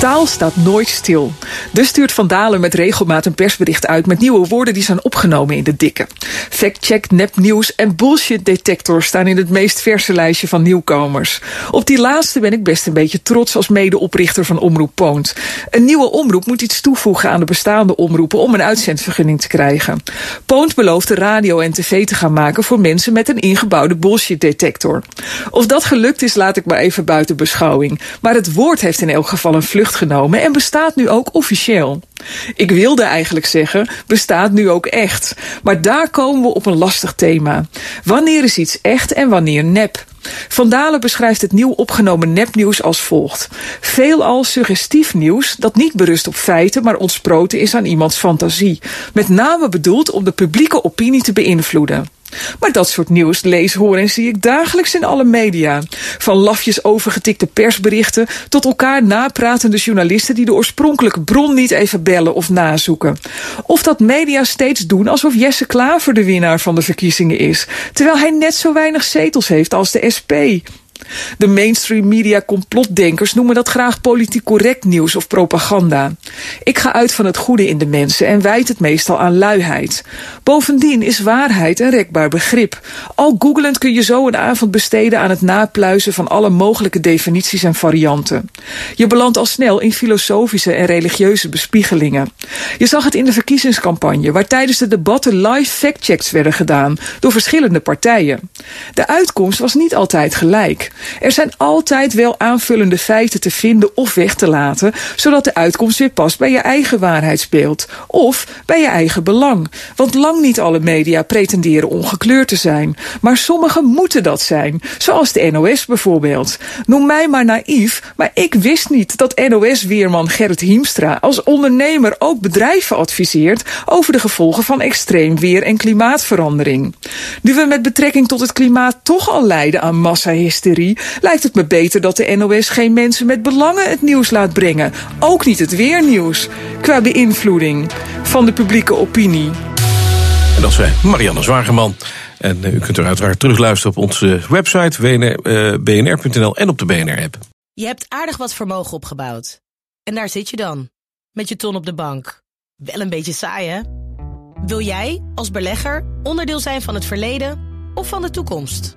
Taal staat nooit stil. Dus stuurt Van Dalen met regelmaat een persbericht uit met nieuwe woorden die zijn opgenomen in de dikke. Factcheck, nepnieuws en bullshit detector staan in het meest verse lijstje van nieuwkomers. Op die laatste ben ik best een beetje trots als medeoprichter van Omroep Poont. Een nieuwe omroep moet iets toevoegen aan de bestaande omroepen om een uitzendvergunning te krijgen. Poont belooft radio en tv te gaan maken voor mensen met een ingebouwde bullshit detector. Of dat gelukt is, laat ik maar even buiten beschouwing. Maar het woord heeft in elk geval een vlucht genomen en bestaat nu ook officieel. Ik wilde eigenlijk zeggen, bestaat nu ook echt. Maar daar komen we op een lastig thema. Wanneer is iets echt en wanneer nep? Van Dalen beschrijft het nieuw opgenomen nepnieuws als volgt. Veelal suggestief nieuws dat niet berust op feiten, maar ontsproten is aan iemands fantasie. Met name bedoeld om de publieke opinie te beïnvloeden. Maar dat soort nieuws lees, hoor en zie ik dagelijks in alle media. Van lafjes overgetikte persberichten tot elkaar napratende journalisten die de oorspronkelijke bron niet even bellen of nazoeken. Of dat media steeds doen alsof Jesse Klaver de winnaar van de verkiezingen is, terwijl hij net zo weinig zetels heeft als de SP. De mainstream media complotdenkers noemen dat graag politiek correct nieuws of propaganda. Ik ga uit van het goede in de mensen en wijd het meestal aan luiheid. Bovendien is waarheid een rekbaar begrip. Al googelend kun je zo een avond besteden aan het napluizen van alle mogelijke definities en varianten. Je belandt al snel in filosofische en religieuze bespiegelingen. Je zag het in de verkiezingscampagne, waar tijdens de debatten live factchecks werden gedaan door verschillende partijen. De uitkomst was niet altijd gelijk. Er zijn altijd wel aanvullende feiten te vinden of weg te laten, zodat de uitkomst weer past bij je eigen waarheidsbeeld of bij je eigen belang. Want lang niet alle media pretenderen ongekleurd te zijn, maar sommige moeten dat zijn, zoals de NOS bijvoorbeeld. Noem mij maar naïef, maar ik wist niet dat NOS-weerman Gerrit Hiemstra als ondernemer ook bedrijven adviseert over de gevolgen van extreem weer en klimaatverandering. Nu we met betrekking tot het klimaat toch al lijden aan massahysterie, lijkt het me beter dat de NOS geen mensen met belangen het nieuws laat brengen. Ook niet het weernieuws. Qua beïnvloeding van de publieke opinie. En dat is Marianne Zwageman. En uh, u kunt er uiteraard terugluisteren op onze website bnr.nl en op de BNR-app. Je hebt aardig wat vermogen opgebouwd. En daar zit je dan, met je ton op de bank. Wel een beetje saai, hè? Wil jij, als belegger, onderdeel zijn van het verleden of van de toekomst?